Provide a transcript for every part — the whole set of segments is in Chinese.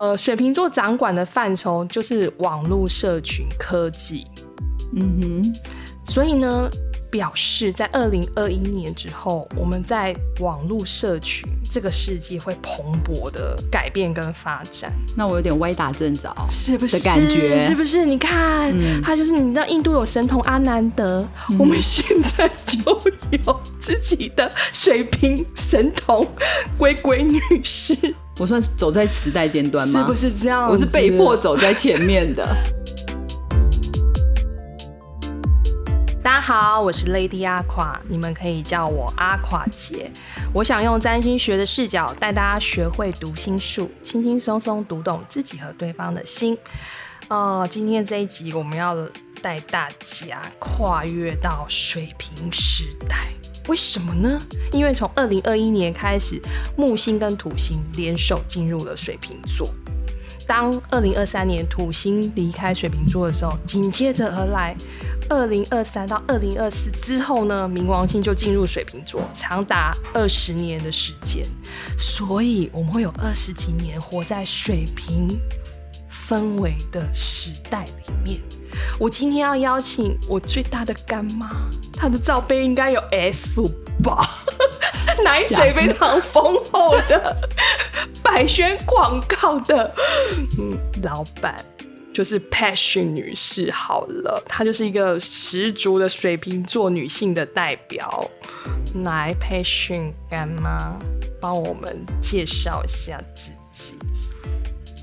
呃，水瓶座掌管的范畴就是网络社群科技，嗯哼，所以呢，表示在二零二一年之后，我们在网络社群这个世界会蓬勃的改变跟发展，那我有点歪打正着，是不是？的感觉是不是？你看，嗯他就是你知道印度有神童阿南德，我们现在就有自己的水瓶神童龟龟女士，我算是走在时代尖端吗？是不是这样？我是被迫。走在前面的。大家好，我是 Lady 阿垮，你们可以叫我阿垮姐。我想用占星学的视角带大家学会读心术，轻轻松松读懂自己和对方的心。呃，今天这一集我们要带大家跨越到水平时代。为什么呢？因为从二零二一年开始，木星跟土星联手进入了水瓶座。当二零二三年土星离开水瓶座的时候，紧接着而来，二零二三到二零二四之后呢，冥王星就进入水瓶座，长达二十年的时间，所以我们会有二十几年活在水瓶氛围的时代里面。我今天要邀请我最大的干妈，她的罩杯应该有 F 吧，奶水非常丰厚的百宣广告的嗯老板。就是 Passion 女士好了，她就是一个十足的水瓶座女性的代表。来，Passion 干妈帮我们介绍一下自己。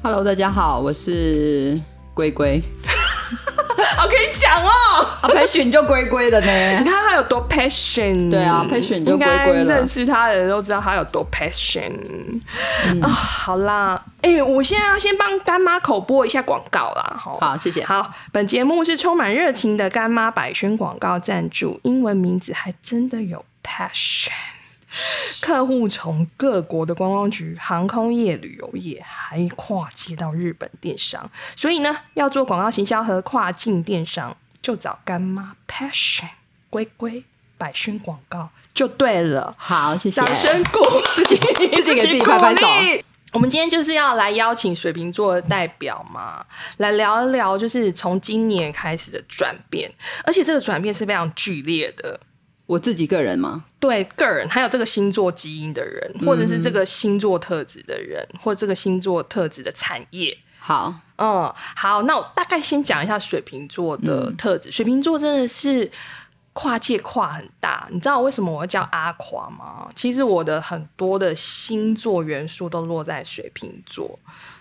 Hello，大家好，我是龟龟。我，可以讲哦。啊，培训就龟龟的你呢。看他有多 passion，对啊，passion 就应该归归了认识他的人都知道他有多 passion 啊、好啦，哎、我现在要先帮干妈口播一下广告啦，哈。好，谢谢。好，本节目是充满热情的干妈百宣广告赞助，英文名字还真的有 passion。客户从各国的观光局、航空业、旅游业，还跨界到日本电商，所以呢，要做广告行销和跨境电商，就找干妈 passion 龟龟百宣广告就对了。好，谢谢掌。声鼓自己自己给自己拍拍手我们今天就是要来邀请水瓶座的代表嘛，来聊一聊，就是从今年开始的转变，而且这个转变是非常剧烈的。我自己个人吗，对个人，还有这个星座基因的人，或者是这个星座特质的人，或者这个星座特质的产业。好，嗯，好，那我大概先讲一下水瓶座的特质。水瓶座真的是跨界跨很大，你知道为什么我会叫阿垮吗？其实我的很多的星座元素都落在水瓶座，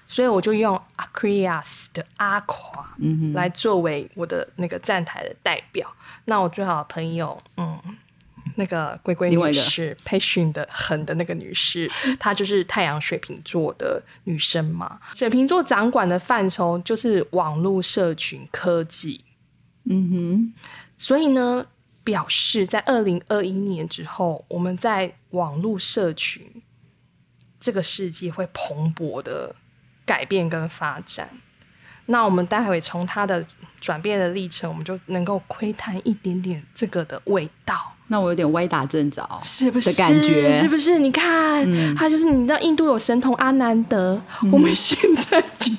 所以我就用 Aquarius 的阿垮，来作为我的那个站台的代表。那我最好的朋友，嗯。那个龟龟另外一个女士，培训的狠的那个女士，她就是太阳水瓶座的女生嘛。水瓶座掌管的范畴就是网络社群科技，嗯哼，所以呢，表示在二零二一年之后，我们在网络社群这个世界会蓬勃的改变跟发展。那我们待会从他的转变的历程，我们就能够窥探一点点这个的味道。那我有点歪打正着，是不是的感觉是不是？你看，他就是你知道印度有神童阿南德，我们现在就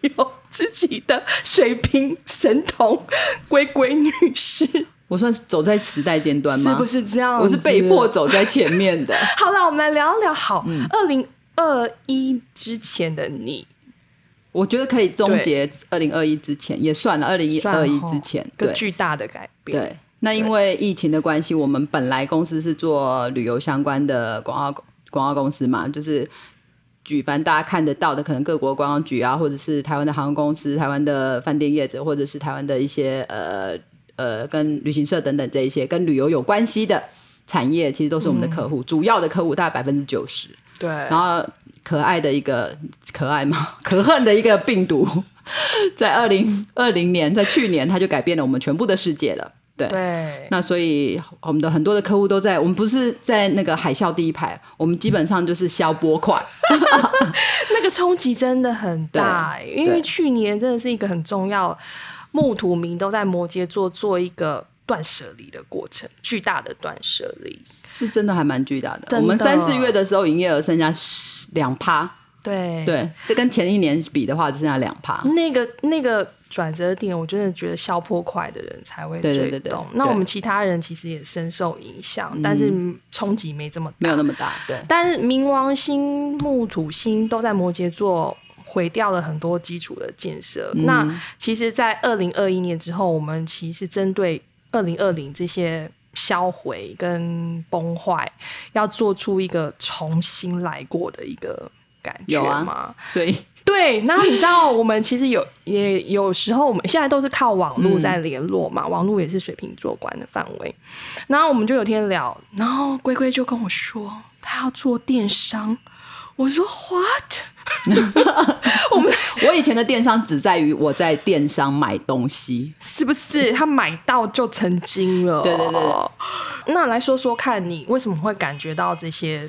有自己的水平神童龟龟女士，我算是走在时代尖端吗？是不是这样？我是被迫。走在前面的。好了，我们来聊聊好，二零二一之前的你，我觉得可以终结二零二一之前，也算了。二零算二一之前，对巨大的改变。对。那因为疫情的关系，我们本来公司是做旅游相关的广告广告公司嘛，就是举凡大家看得到的，可能各国观光局啊，或者是台湾的航空公司、台湾的饭店业者，或者是台湾的一些呃呃跟旅行社等等这一些跟旅游有关系的产业，其实都是我们的客户，主要的客户大概百分之九十。对，然后可爱的一个可爱吗？可恨的一个病毒，在二零二零年，在去年，它就改变了我们全部的世界了。对，对，那所以我们的很多的客户都在，我们不是在那个海啸第一排，我们基本上就是消波块。那个冲击真的很大、欸，因为去年真的是一个很重要，木土民都在摩羯座做一个断舍离的过程，巨大的断舍离。是真的还蛮巨大的。的我们三四月的时候，营业额剩下两趴，对对，是跟前一年比的话，只剩下两趴。那个那个转折点，我真的觉得消破快的人才会最对对对对懂。那我们其他人其实也深受影响，但是冲击没这么大。没有那么大，对，但是冥王星、木土星都在摩羯座。毁掉了很多基础的建设。嗯那其实，在二零二一年之后，我们其实针对二零二零这些销毁跟崩坏，要做出一个重新来过的一个感觉吗？所以对，然后你知道，我们其实有也有时候，我们现在都是靠网络在联络嘛，网络也是水瓶座管的范围。然后我们就有天聊，然后龟龟就跟我说，他要做电商。我说 What？我们我以前的电商只在于我在电商买东西，是不是他买到就成精了？对对对那来说说看，你为什么会感觉到这些？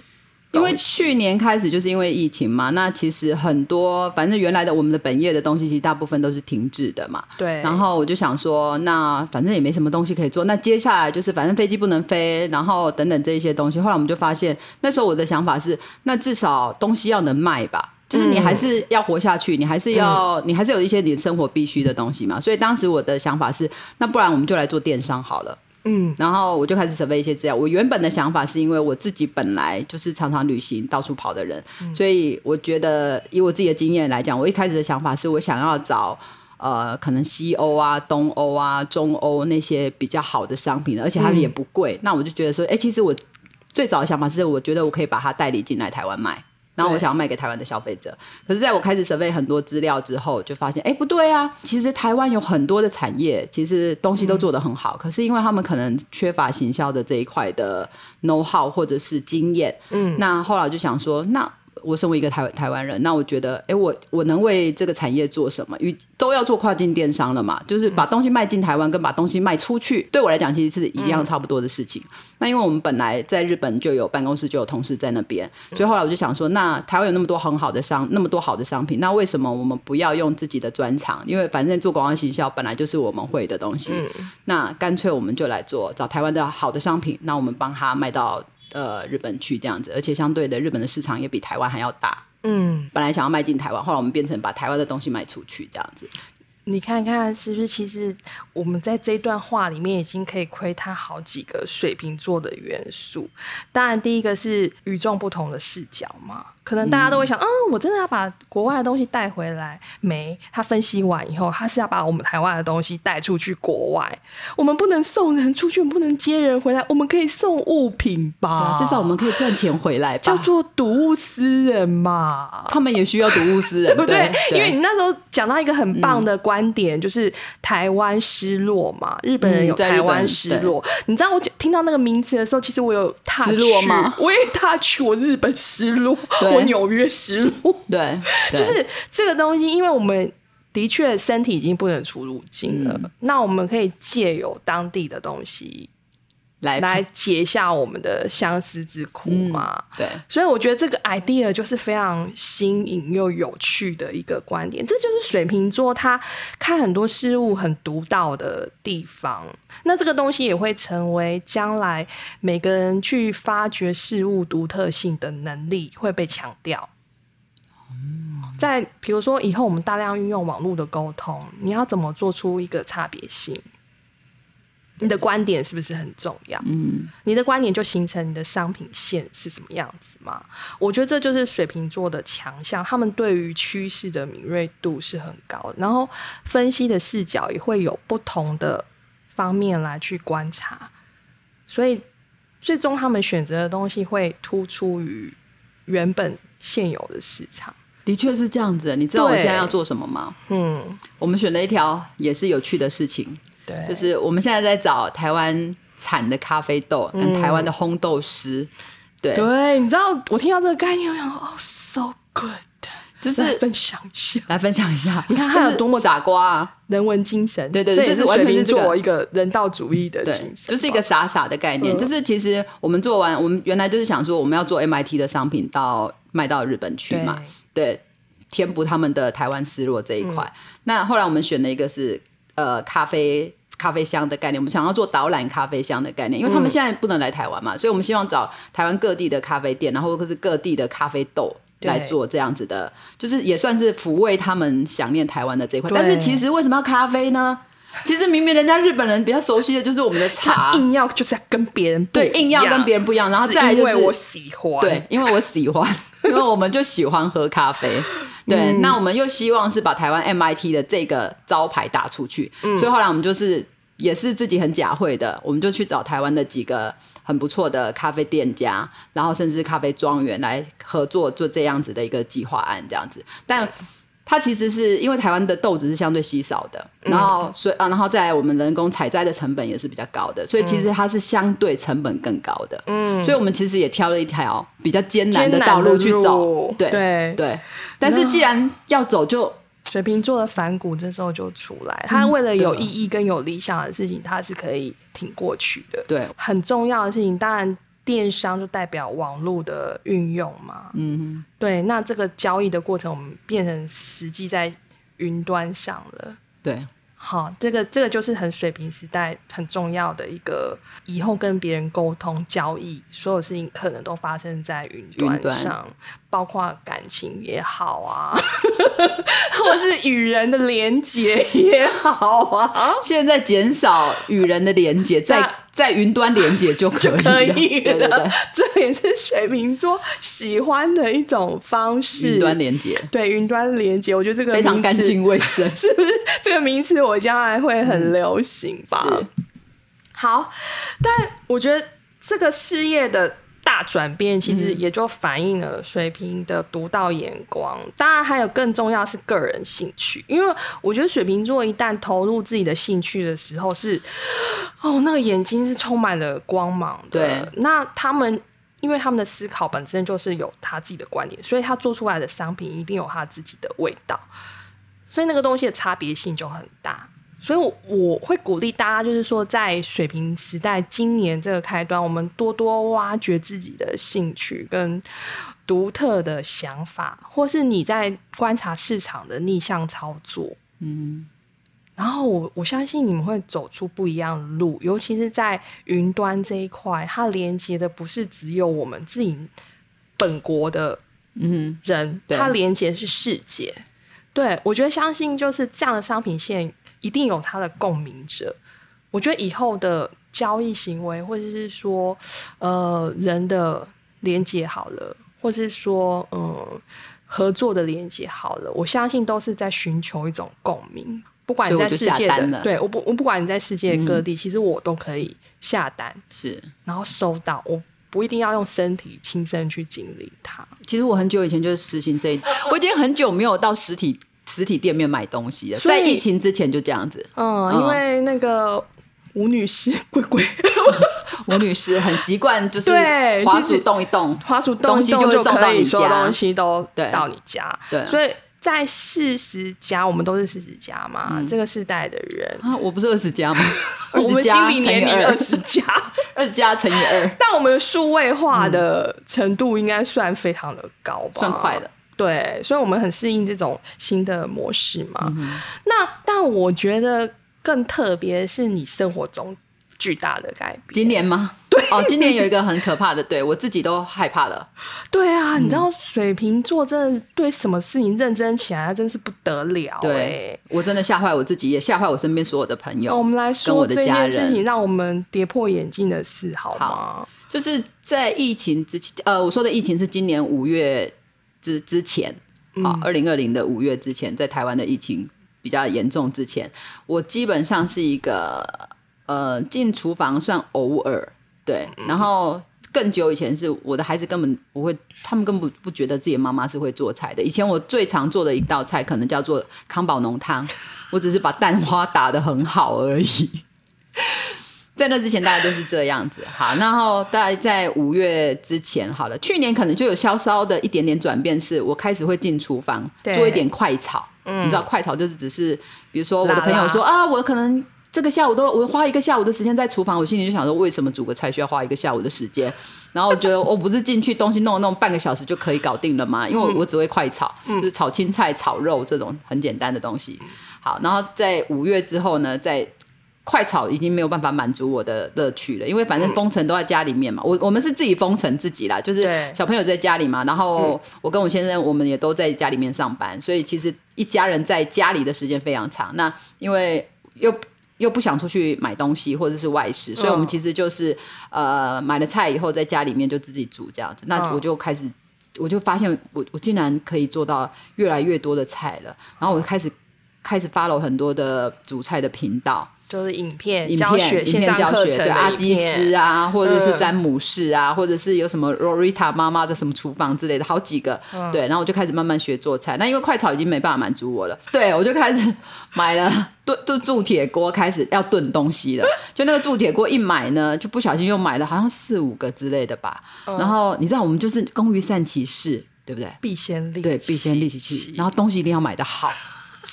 因为去年开始就是因为疫情嘛，那其实很多反正原来的我们的本业的东西，其实大部分都是停滞的嘛。对，然后我就想说，那反正也没什么东西可以做，那接下来就是反正飞机不能飞，然后等等这一些东西。后来我们就发现，那时候我的想法是，那至少东西要能卖吧。就是你还是要活下去，你还是要，你还是有一些你生活必须的东西嘛。所以当时我的想法是，那不然我们就来做电商好了。嗯，然后我就开始准备一些资料。我原本的想法是因为我自己本来就是常常旅行、到处跑的人，所以我觉得以我自己的经验来讲，我一开始的想法是我想要找呃可能西欧啊、东欧啊、中欧那些比较好的商品，而且它们也不贵。那我就觉得说，哎，其实我最早的想法是，我觉得我可以把它代理进来台湾卖。然后我想要卖给台湾的消费者，可是在我开始准备很多资料之后，就发现，哎，不对啊！其实台湾有很多的产业，其实东西都做得很好，可是因为他们可能缺乏行销的这一块的 know how 或者是经验，嗯，那后来我就想说，那我身为一个台台湾人，那我觉得，哎，我我能为这个产业做什么？与都要做跨境电商了嘛，就是把东西卖进台湾，跟把东西卖出去，对我来讲其实是一样差不多的事情。那因为我们本来在日本就有办公室，就有同事在那边，所以后来我就想说，那台湾有那么多很好的商，那么多好的商品，那为什么我们不要用自己的专长？因为反正做广告行销本来就是我们会的东西，那干脆我们就来做找台湾的好的商品，那我们帮他卖到。呃，日本去这样子，而且相对的，日本的市场也比台湾还要大。嗯，本来想要卖进台湾，后来我们变成把台湾的东西卖出去这样子。你看看是不是？其实我们在这段话里面已经可以窥探好几个水瓶座的元素。当然，第一个是与众不同的视角嘛。可能大家都会想，嗯，我真的要把国外的东西带回来？没，他分析完以后，他是要把我们台湾的东西带出去国外。我们不能送人出去，我们不能接人回来，我们可以送物品吧？至少我们可以赚钱回来吧。叫做睹物思人嘛。他们也需要睹物思人，对不对？对？因为你那时候讲到一个很棒的观点，就是台湾失落嘛，日本人有台湾失落。你知道我听到那个名词的时候，其实我有 touch, 失落吗我也 touch 我日本失落，纽约西路，对，对就是这个东西，因为我们。的确，身体已经不能出入境了。嗯那我们可以借由当地的东西来来解下我们的相思之苦嘛。对。所以我觉得这个 idea 就是非常新颖又有趣的一个观点，这就是水瓶座他看很多事物很独到的地方。那这个东西也会成为将来每个人去发掘事物独特性的能力会被强调。在比如说以后我们大量运用网络的沟通，你要怎么做出一个差别性？你的观点是不是很重要？嗯，你的观点就形成你的商品线是什么样子嘛？我觉得这就是水瓶座的强项，他们对于趋势的敏锐度是很高的，然后分析的视角也会有不同的方面来去观察，所以最终他们选择的东西会突出于原本现有的市场。的确是这样子。你知道我现在要做什么吗？嗯，我们选了一条也是有趣的事情，对，就是我们现在在找台湾产的咖啡豆跟台湾的烘豆师。对，对，你知道我听到这个概念，我想哦，so good，就是分享一下来分享一下，你看他有多么傻瓜啊！人文精神。对对对这也就是是完水瓶全是这个座一个人道主义的精对神，，就是一个傻傻的概念。嗯就是其实我们做完，我们原来就是想说我们要做 MIT 的商品到卖到日本去嘛，对，填补他们的台湾失落这一块。嗯那后来我们选了一个是呃咖啡。咖啡香的概念，我们想要做导览咖啡香的概念，因为他们现在不能来台湾嘛，所以我们希望找台湾各地的咖啡店，然后或者是各地的咖啡豆，来做这样子的，就是也算是抚慰他们想念台湾的这一块。但是其实为什么要咖啡呢？其实明明人家日本人比较熟悉的就是我们的茶，硬要就是要跟别人不对，一硬要跟别人人不一样，然后再来就是因为我喜欢，对，因为我喜欢，因为我们就喜欢喝咖啡。对，嗯。那我们又希望是把台湾 MIT 的这个招牌打出去，嗯。所以后来我们就是也是自己很假会的，我们就去找台湾的几个很不错的咖啡店家，然后甚至咖啡庄园来合作做这样子的一个计划案，这样子，但。它其实是因为台湾的豆子是相对稀少的，嗯。然后所以啊，然后在我们人工采摘的成本也是比较高的，所以其实它是相对成本更高的。嗯，所以我们其实也挑了一条比较艰难的道路去走。路。对对。对，但是既然要走就，水瓶座的反骨这时候就出来，他为了有意义跟有理想的事情，他是可以挺过去的。对。很重要的事情，当然电商就代表网络的运用嘛。嗯，对。那这个交易的过程，我们变成实际在云端上了。对好，这个这个就是很水平时代很重要的一个，以后跟别人沟通交易，所有事情可能都发生在云端上，包括感情也好啊，或是与人的连接也好啊，现在减少与人的连接，在 那在云端连接就可以了。可以对对的对，，这也是水瓶座喜欢的一种方式。云端连接对云端连接，我觉得这个非常干净卫生。是不是这个名词我将来会很流行吧？是好，但我觉得这个事业的大转变，其实也就反映了水瓶的独到眼光。当然，还有更重要是个人兴趣，因为我觉得水瓶座一旦投入自己的兴趣的时候是，哦，那个眼睛是充满了光芒的。对，那他们。因为他们的思考本身就是有他自己的观点，所以他做出来的商品一定有他自己的味道，所以那个东西的差别性就很大。所以我，我会鼓励大家，就是说，在水平时代今年这个开端，我们多多挖掘自己的兴趣跟独特的想法，或是你在观察市场的逆向操作。嗯，然后我我相信你们会走出不一样的路，尤其是在云端这一块，它连接的不是只有我们自己本国的嗯人，对它连接是世界。对我觉得相信就是这样的商品线一定有它的共鸣者。我觉得以后的交易行为，或者是说呃人的连接好了，或是说嗯合作的连接好了，我相信都是在寻求一种共鸣。不管在世界的，对我不我不管你在世界各地，其实我都可以下单，是。然后收到，我不一定要用身体亲身去经历它。其实我很久以前就是实行这一，我已经很久没有到实体实体店面买东西的，在疫情之前就这样子。嗯，因为那个吴女士贵贵。吴女士很习惯，就是对滑鼠动一动，花鼠动一动就会送到可以，你家。所有东西都对。到你家。对。所以在四十家，我们都是四十家嘛，这个世代的人，啊，我不是二十家吗？我们心加理年龄二二。十家，二加乘以二，但我们数位化的程度应该算非常的高吧？算快的。对，所以我们很适应这种新的模式嘛。嗯那但我觉得更特别是你生活中巨大的改变。今年吗？对，哦，今年有一个很可怕的，对我自己都害怕了。对啊，你知嗯道水瓶座真的对什么事情认真起来，真是不得了、欸。对，我真的吓坏我自己，也吓坏我身边所有的朋友。那我们来说我的家这件事情，让我们跌破眼镜的事，好吗？好就是在疫情之前，呃，我说的疫情是今年五月之之前，好，二零二零的五月之前，在台湾的疫情比较严重之前，我基本上是一个呃进厨房算偶尔，对，然后。更久以前是我的孩子根本不会，他们根本不觉得自己的妈妈是会做菜的。以前我最常做的一道菜可能叫做康宝浓汤，我只是把蛋花打得很好而已。在那之前大家都是这样子。好，然后大概在五月之前，好了，去年可能就有稍稍的一点点转变，是我开始会进厨房做一点快炒。你知道快炒就是只是，比如说我的朋友说啊，我可能这个下午都我花一个下午的时间在厨房，我心里就想说，为什么煮个菜需要花一个下午的时间？然后我觉得我 不是进去东西弄一弄半个小时就可以搞定了吗？因为我我只会快炒，就是炒青菜、炒肉这种很简单的东西。好，然后在五月之后呢，在快炒已经没有办法满足我的乐趣了，因为反正封城都在家里面嘛。我我们是自己封城自己啦，就是小朋友在家里嘛，然后我跟我先生我们也都在家里面上班，所以其实一家人在家里的时间非常长。那因为又又不想出去买东西或者是外食，所以我们其实就是、呃买了菜以后在家里面就自己煮这样子。那嗯我就开始。我就发现我我竟然可以做到越来越多的菜了，然后我开始开始 follow 很多的煮菜的频道，就是影片影教学片、影片教学，对阿基师啊，或者是嗯詹姆士啊，或者是有什么 Rorita 妈妈的什么厨房之类的，好几个。嗯对，然后我就开始慢慢学做菜。那因为快炒已经没办法满足我了，对我就开始买了炖炖铸铁锅，开始要炖东西了。就那个铸铁锅一买呢，就不小心又买了好像四五个之类的吧。嗯然后你知道我们就是工于善其事，对不对？必先利对，必先利其器，然后东西一定要买的好，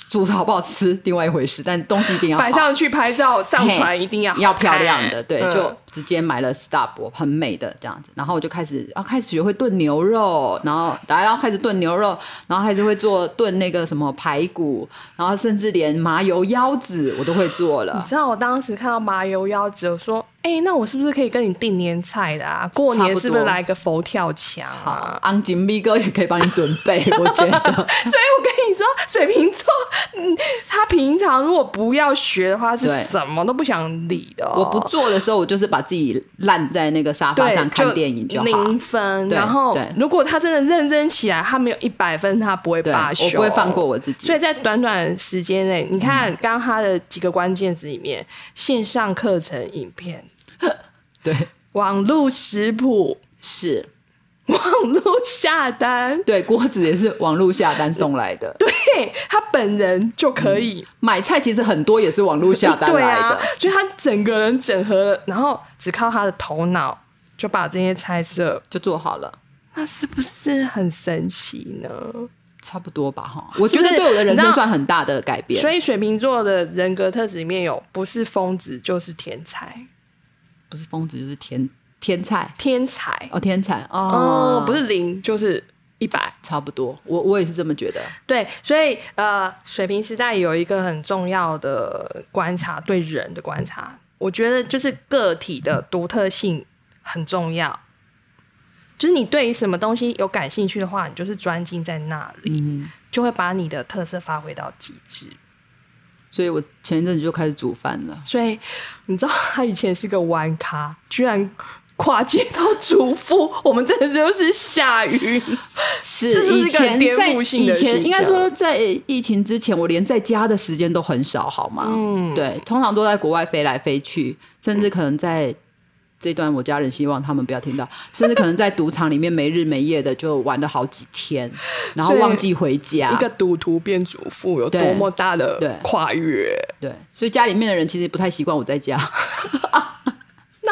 煮的好不好吃另外一回事，但东西一定要摆上去拍照上传一定要要漂亮的，对，嗯。就直接买了 Stop 很美的这样子，然后我就开始，然后开始学会炖牛肉，然后大家要开始炖牛肉，然后开始会做炖那个什么排骨，然后甚至连麻油腰子我都会做了。你。知道我当时看到麻油腰子，我说：“哎、那我是不是可以跟你订年菜的啊？过年是不是来个佛跳墙好啊，？安金 B 哥也可以帮你准备，我觉得所以我跟你说，水瓶座，嗯，他平常如果不要学的话，是什么都不想理的、哦。我不做的时候，我就是把自己烂在那个沙发上看电影就好。零分。然后，如果他真的认真起来，他没有一百分，他不会，罢休，我不会放过。我自己。所以在短短时间内，你看刚刚他的几个关键词里面，线上课程、影片、对，网络食谱、是，网络下单，对，锅子也是网络下单送来的。对他本人就可以。买菜其实很多也是网络下单对来的。啊，所以他整个人整合了，然后只靠他的头脑就把这些菜色，就做好了，那是不是很神奇呢？差不多吧哈。我觉得对我的人生算很大的改变。所以水瓶座的人格特质里面有不是疯子就是天才，不是疯子就是天天才天才哦，天才哦哦，，不是零就是一百。差不多。我我也是这么觉得。对，所以呃，水平时代有一个很重要的观察，对人的观察，我觉得就是个体的独特性很重要。就是你对于什么东西有感兴趣的话，你就是专精在那里，嗯，就会把你的特色发挥到极致。所以我前一阵子就开始煮饭了。所以你知道他以前是个玩咖，居然跨界到主妇，我们真的就是下雨。是是不是以前在以前应该说在疫情之前，我连在家的时间都很少，好吗？嗯，对，通常都在国外飞来飞去，甚至可能在。这段我家人希望他们不要听到，甚至可能在赌场里面没日没夜的就玩了好几天，然后忘记回家。一个赌徒变主妇有多么大对的跨越？对，所以家里面的人其实不太习惯我在家。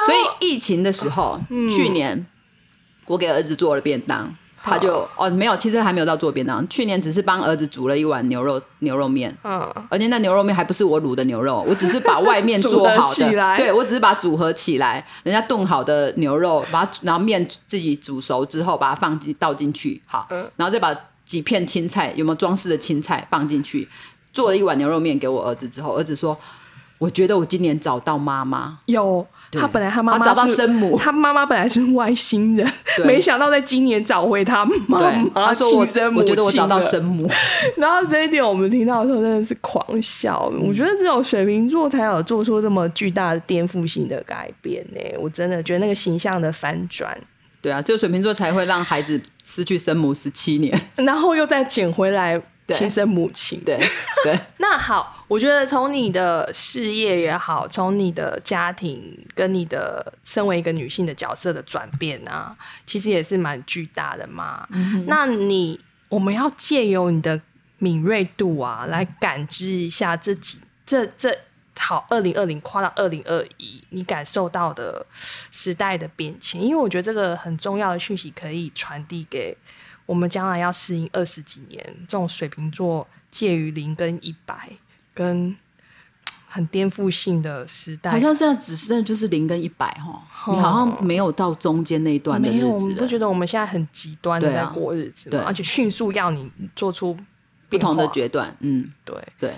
所以疫情的时候，嗯去年我给儿子做了便当，他就哦没有，其实还没有到做便当。去年只是帮儿子煮了一碗牛肉牛肉面，嗯，而且那牛肉面还不是我卤的牛肉，我只是把外面 做好组合起来的，对我只是把它组合起来，人家炖好的牛肉，把它然后面自己煮熟之后，把它放进倒进去，好，嗯然后再把几片青菜有没有装饰的青菜放进去，做了一碗牛肉面给我儿子之后，儿子说：“我觉得我今年找到妈妈。有他本来他妈妈他找到是生母他妈妈本来是外星人，没想到在今年找回他妈，妈他说生母我觉得我找到生母，然后这一点我们听到的时候真的是狂笑。嗯我觉得只有水瓶座才有做出这么巨大的颠覆性的改变呢。我真的觉得那个形象的反转，对啊，只有水瓶座才会让孩子失去生母十七年。然后又再捡回来对亲生母亲。对对，那好，我觉得从你的事业也好，从你的家庭跟你的身为一个女性的角色的转变啊，其实也是蛮巨大的嘛。那你我们要借由你的敏锐度啊，来感知一下自己这这好二零二零跨到二零二一，你感受到的时代的变迁，因为我觉得这个很重要的讯息可以传递给我们将来要适应二十几年这种水瓶座介于零跟一百跟很颠覆性的时代，好像现在只是就是零跟一百哈，你好像没有到中间那一段的没有，我日子不觉得我们现在很极端的在过日子对。嘛，而且迅速要你做出不同的决断，嗯，对。对。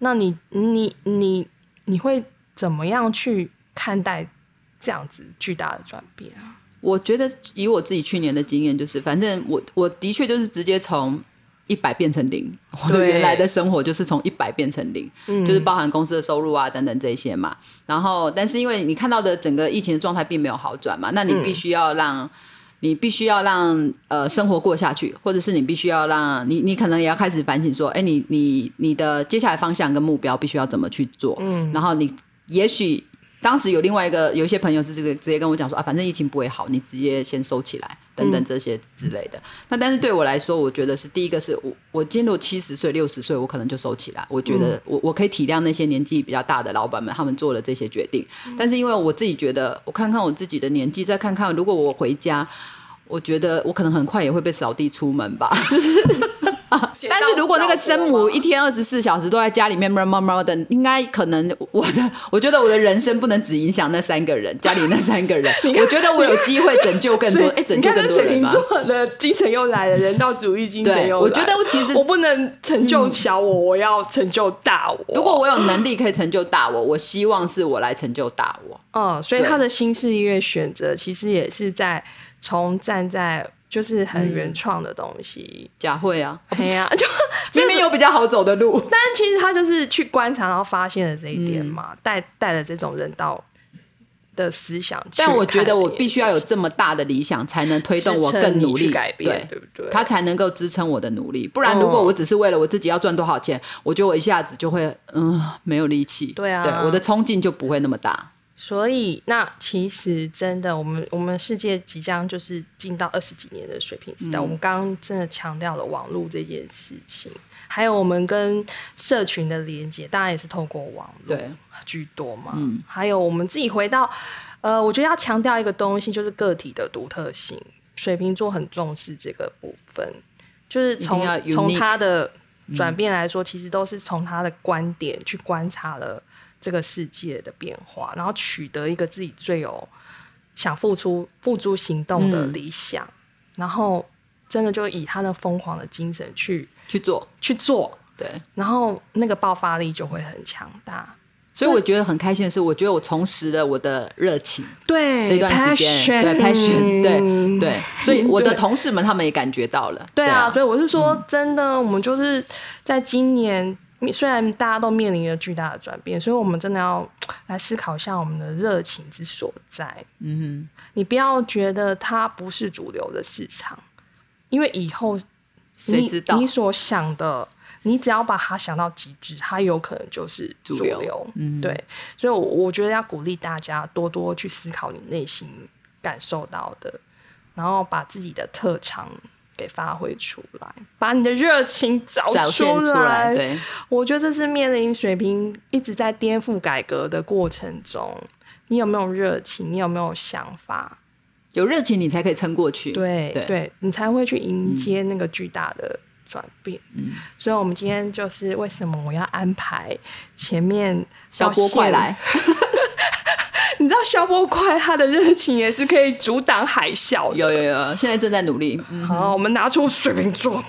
那你你你你会怎么样去看待这样子巨大的转变啊？我觉得以我自己去年的经验，就是反正我我的确就是直接从一百变成零，我的原来的生活就是从一百变成零，就是包含公司的收入啊等等这些嘛。然后，但是因为你看到的整个疫情的状态并没有好转嘛，那你必须要让。你必须要让呃生活过下去，或者是你必须要让你，你可能也要开始反省说，哎，你你你的接下来方向跟目标必须要怎么去做？嗯，然后你也许当时有另外一个有一些朋友是这个直接跟我讲说啊，反正疫情不会好，你直接先收起来等等这些之类的。那但是对我来说，我觉得是第一个是我我进入七十岁六十岁，我可能就收起来。我觉得我我可以体谅那些年纪比较大的老板们，他们做了这些决定。但是因为我自己觉得，我看看我自己的年纪，再看看如果我回家。我觉得我可能很快也会被扫地出门吧，但是如果那个生母一天二十四小时都在家里面喵喵喵的，应该可能我的，我觉得我的人生不能只影响那三个人，家里那三个人，我觉得我有机会拯救更多，哎，拯救更多人吗？水瓶座的精神又来了，人道主义精神又来了。我觉得我其实我不能成就小我，我要成就大我。如果我有能力可以成就大我，我希望是我来成就大我。嗯，所以他的新事业选择其实也是在从站在。就是很原创的东西，假会啊，对呀，就明明有比较好走的路，但是其实他就是去观察，然后发现了这一点嘛，带带了这种人道的思想。但我觉得我必须要有这么大的理想，才能推动我更努力改变，对不对？他才能够支撑我的努力。不然，如果我只是为了我自己要赚多少钱，我觉得我一下子就会嗯没有力气。对啊，对，我的冲劲就不会那么大。所以，那其实真的，我们我们世界即将就是进到二十几年的水平时代。我们刚刚真的强调了网络这件事情，还有我们跟社群的连接，当然也是透过网络居多嘛。嗯，还有我们自己回到，呃，我觉得要强调一个东西，就是个体的独特性。水瓶座很重视这个部分，就是从从他的转变来说，其实都是从他的观点去观察了。这个世界的变化，然后取得一个自己最有想付出、付诸行动的理想，然后真的就以他的疯狂的精神去去做、去做，对，然后那个爆发力就会很强大。所以我觉得很开心的是，我觉得我重拾了我的热情，对这段时间，对 passion，对对，所以我的同事们他们也感觉到了，对啊，所以我是说真的，我们就是在今年。虽然大家都面临着巨大的转变，所以我们真的要来思考一下我们的热情之所在。嗯哼，你不要觉得它不是主流的市场，因为以后你知道你所想的，你只要把它想到极致，它有可能就是主流。嗯，对，所以，我我觉得要鼓励大家多多去思考你内心感受到的，然后把自己的特长。给发挥出来，把你的热情找出来。对，我觉得这是面临水平一直在颠覆改革的过程中，你有没有热情？你有没有想法？有热情，你才可以撑过去。对，对你才会去迎接那个巨大的转变。嗯，所以，我们今天就是为什么我要安排前面小波快来。你知道消波快，他的热情也是可以阻挡海啸。有有有，现在正在努力。好，我们拿出水瓶座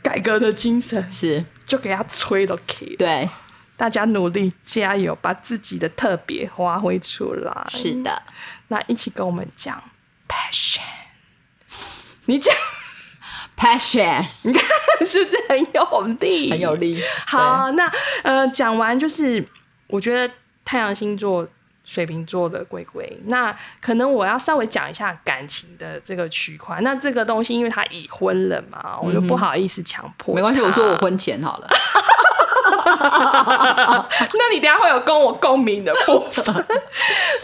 改革的精神，是就给他吹都可以。对，大家努力加油，把自己的特别发挥出来。是的，那一起跟我们讲 passion。你讲 passion，你看是不是很有力？很有力。好，那呃，讲完就是我觉得太阳星座。水瓶座的龟龟，那可能我要稍微讲一下感情的这个区块。那这个东西，因为他已婚了嘛，我就不好意思强迫。没关系，我说我婚前好了。那你等下会有跟我共鸣的部分。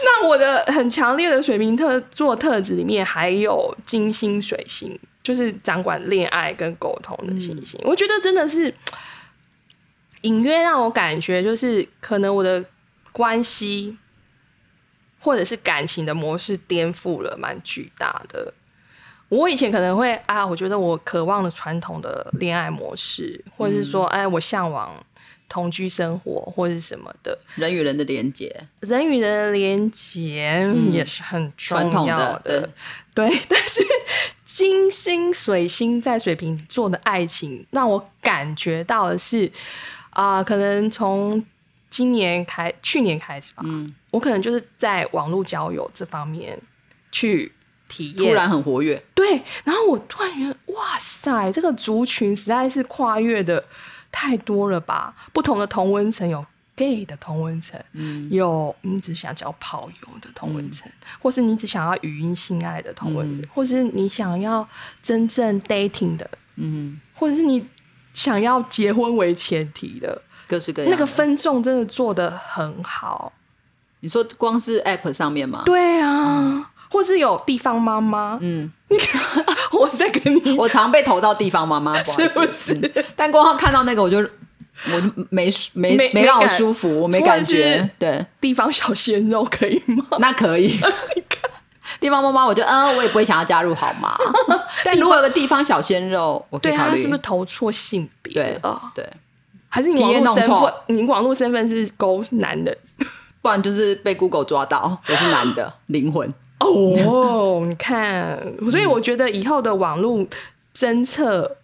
那我的很强烈的水瓶特座特质里面，还有金星水星，就是掌管恋爱跟沟通的星星。我觉得真的是 隐约让我感觉，就是可能我的关系。或者是感情的模式颠覆了，蛮巨大的。我以前可能会啊，我觉得我渴望的传统的恋爱模式，或者是说，哎，我向往同居生活，或者是什么的。人与人的连接，人与人的连接也是很重要的。对，但是金星、水星在水瓶座的爱情，让我感觉到的是啊，可能从。今年开，去年开始吧，嗯，我可能就是在网络交友这方面去体验，突然很活跃，对，然后我突然觉得，哇塞，这个族群实在是跨越的太多了吧？不同的同温层有 gay 的同温层，嗯，有你只想交炮友的同温层，或是你只想要语音性爱的同温层，或是你想要真正 dating 的，嗯，或者是你想要结婚为前提的。各式各样，那个分众真的做的很好。你说光是 App 上面吗？对啊，或是有地方妈妈。嗯，你看，我在跟你，我常被投到地方妈妈，是不是？但光看到那个，我就我没没没让我舒服，我没感觉。对，地方小鲜肉可以吗？那可以。地方妈妈，我就嗯，我也不会想要加入，好吗？但如果有个地方小鲜肉，我可以考虑。是不是投错性别？对啊，对。还是你网络身份？你网络身份是勾男的，不然就是被 Google 抓到我是男的 灵魂哦。你看，所以我觉得以后的网络侦测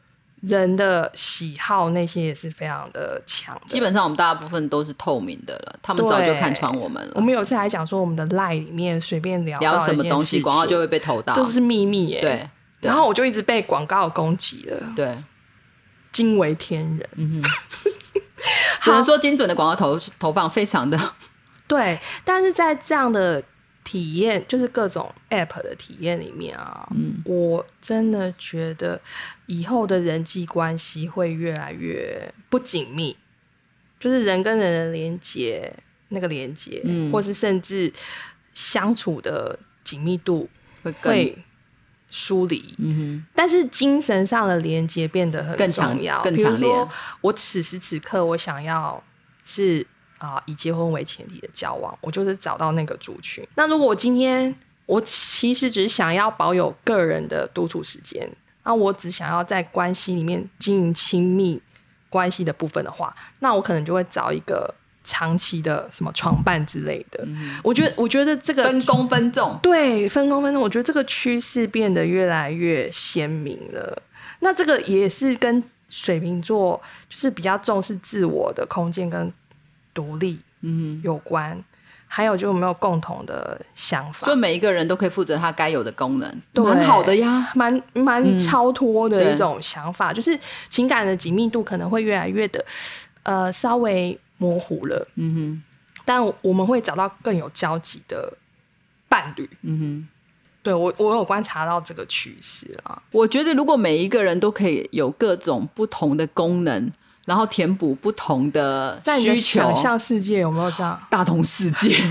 人的喜好那些也是非常的强。基本上我们大部分都是透明的了，他们早就看穿我们了。我们有次还讲说，我们的 Line 里面随便聊聊什么东西，广告就会被投到，这是秘密耶。对，然后我就一直被广告攻击了。对。惊为天人，嗯哼，只能说精准的广告投投放非常的对，但是在这样的体验，就是各种 app 的体验里面啊，嗯，我真的觉得以后的人际关系会越来越不紧密，就是人跟人的连接，那个连接，嗯，或是甚至相处的紧密度会。疏离，嗯哼，但是精神上的连接变得很重要。更强烈。我此时此刻，我想要是啊，以结婚为前提的交往，我就是找到那个族群。那如果我今天我其实只是想要保有个人的独处时间，那我只想要在关系里面经营亲密关系的部分的话，那我可能就会找一个。长期的什么床伴之类的，我觉得，我觉得这个分工分重，对，分工分重，我觉得这个趋势变得越来越鲜明了。那这个也是跟水瓶座就是比较重视自我的空间跟独立，嗯，有关。还有就有没有共同的想法，所以每一个人都可以负责他该有的功能，蛮好的呀，蛮蛮超脱的一种想法，就是情感的紧密度可能会越来越的，呃，稍微。模糊了，嗯哼，但我们会找到更有交集的伴侣，嗯哼，对我我有观察到这个趋势啊。我觉得如果每一个人都可以有各种不同的功能，然后填补不同的需求，想象世界有没有这样？大同世界。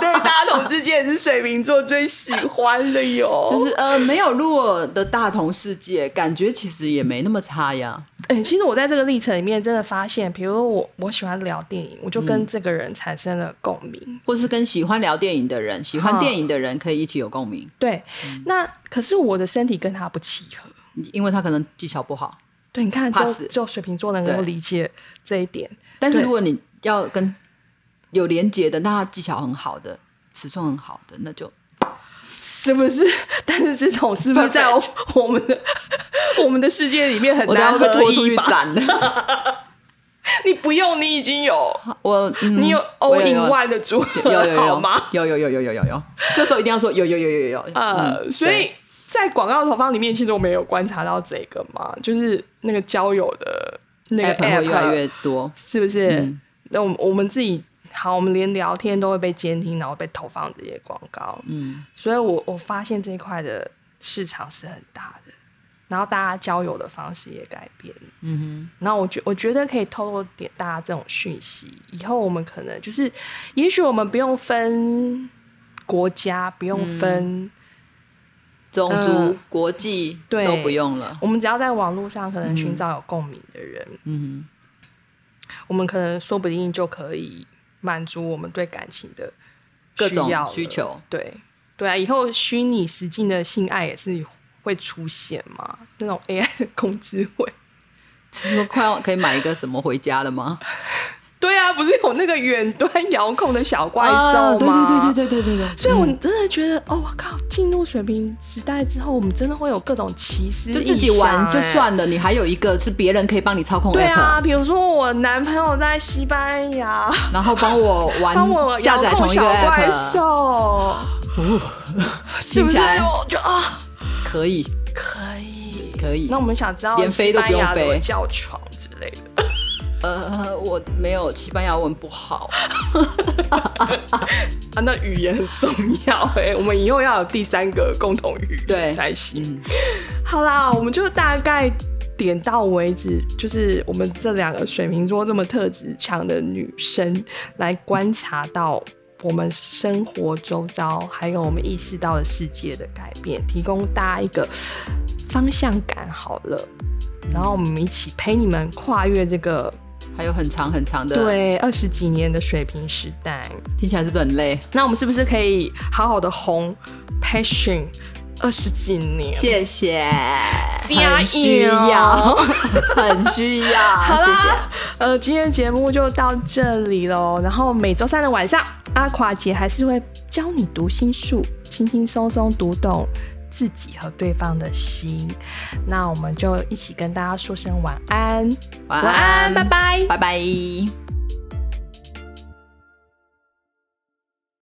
对，大同世界是水瓶座最喜欢的哟。就是呃，没有弱的大同世界，感觉其实也没那么差呀。哎，其实我在这个历程里面真的发现，比如我我喜欢聊电影，我就跟这个人产生了共鸣，或是跟喜欢聊电影的人、喜欢电影的人可以一起有共鸣。对，那可是我的身体跟他不契合，因为他可能技巧不好。对，你看，就就水瓶座能够理解这一点。但是如果你要跟有连接的，那技巧很好的，尺寸很好的，那就是不是？但是这种是不是在我们的 我们的世界里面很难被拖出去斩的？你不用，你已经有。我，你有 all in one 的组合，有有有吗？有有有有有有。有，这时候一定要说有有有有有。有呃，所以在广告投放里面，其实我们有观察到这个嘛，就是那个交友的那个 app 越来越多，是不是？那我我们自己。好，我们连聊天都会被监听，然后被投放这些广告。嗯，所以我我发现这一块的市场是很大的，然后大家交友的方式也改变。嗯哼，然后我觉我觉得可以透露点大家这种讯息，以后我们可能就是，也许我们不用分国家，不用分种族、国际，都不用了。我们只要在网络上可能寻找有共鸣的人，嗯哼，我们可能说不定就可以。满足我们对感情的各种需求，对对啊，以后虚拟实境的性爱也是会出现嘛？那种 AI 的控制会，说快要可以买一个什么回家了吗？对啊，不是有那个远端遥控的小怪兽吗？对对对对对对对。所以我嗯真的觉得，哦，我靠！进入水平时代之后，我们真的会有各种奇思就自己玩就哎算了，你还有一个是别人可以帮你操控对啊，比如说我男朋友在西班牙，然后帮我玩 帮我下遥控载同一个小怪兽，是不是？听起来我就啊，可以可以。可以那。我们想知道连飞都不用西班牙怎么飞叫床之类的。呃，我没有西班牙文不好，啊，那语言很重要哎、我们以后要有第三个共同语对言才行。嗯好啦，我们就大概点到为止，就是我们这两个水瓶座这么特质强的女生来观察到我们生活周遭，还有我们意识到的世界的改变，提供大家一个方向感。好了。然后我们一起陪你们跨越这个还有很长很长的，，对二十几年的水平时代。听起来是不是很累？那我们是不是可以好好的红 passion 二十几年？谢谢，加很需油要，很需要，好谢谢。啦，呃，今天的节目就到这里喽。然后每周三的晚上，阿垮姐还是会教你读心术，轻轻松松读懂自己和对方的心。那我们就一起跟大家说声晚安，晚晚安，拜拜。拜拜。